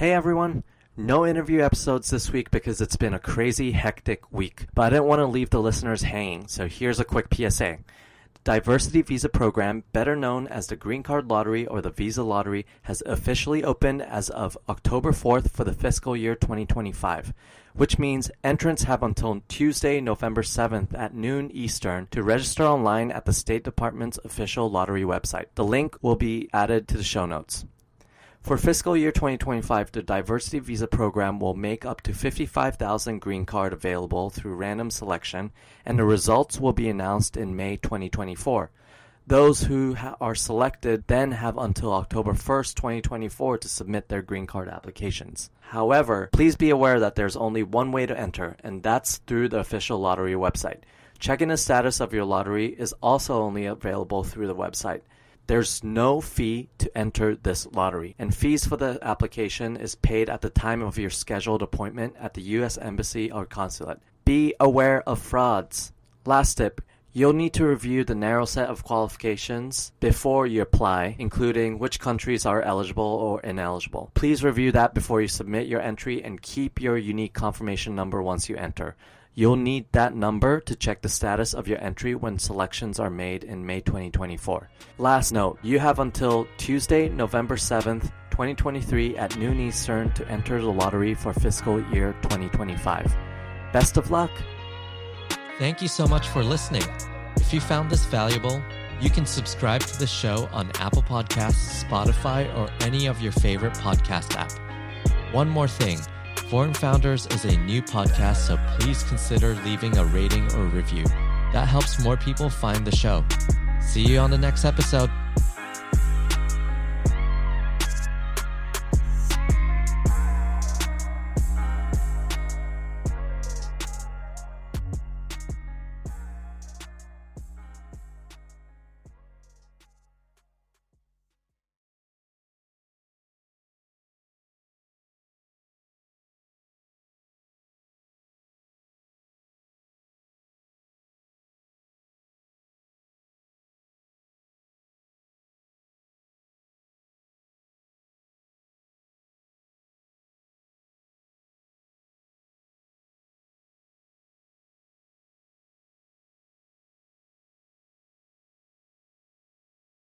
Hey everyone! No interview episodes this week because it's been a crazy, hectic week. But I didn't want to leave the listeners hanging, so here's a quick PSA. The Diversity Visa Program, better known as the Green Card Lottery or the Visa Lottery, has officially opened as of October 4th for the fiscal year 2025, which means entrants have until Tuesday, November 7th at noon Eastern to register online at the State Department's official lottery website. The link will be added to the show notes. For fiscal year 2025, the Diversity Visa Program will make up to 55,000 green card available through random selection, and the results will be announced in May 2024. Those who ha- are selected then have until October 1st, 2024 to submit their green card applications. However, please be aware that there's only one way to enter, and that's through the official lottery website. Checking the status of your lottery is also only available through the website. There's no fee to enter this lottery, and fees for the application is paid at the time of your scheduled appointment at the U.S. Embassy or consulate. Be aware of frauds. Last tip. You'll need to review the narrow set of qualifications before you apply, including which countries are eligible or ineligible. Please review that before you submit your entry and keep your unique confirmation number once you enter. You'll need that number to check the status of your entry when selections are made in May 2024. Last note, you have until Tuesday, November 7th, 2023 at noon Eastern to enter the lottery for fiscal year 2025. Best of luck! Thank you so much for listening. If you found this valuable, you can subscribe to the show on Apple Podcasts, Spotify, or any of your favorite podcast app. One more thing. Foreign Founders is a new podcast, so please consider leaving a rating or review. That helps more people find the show. See you on the next episode.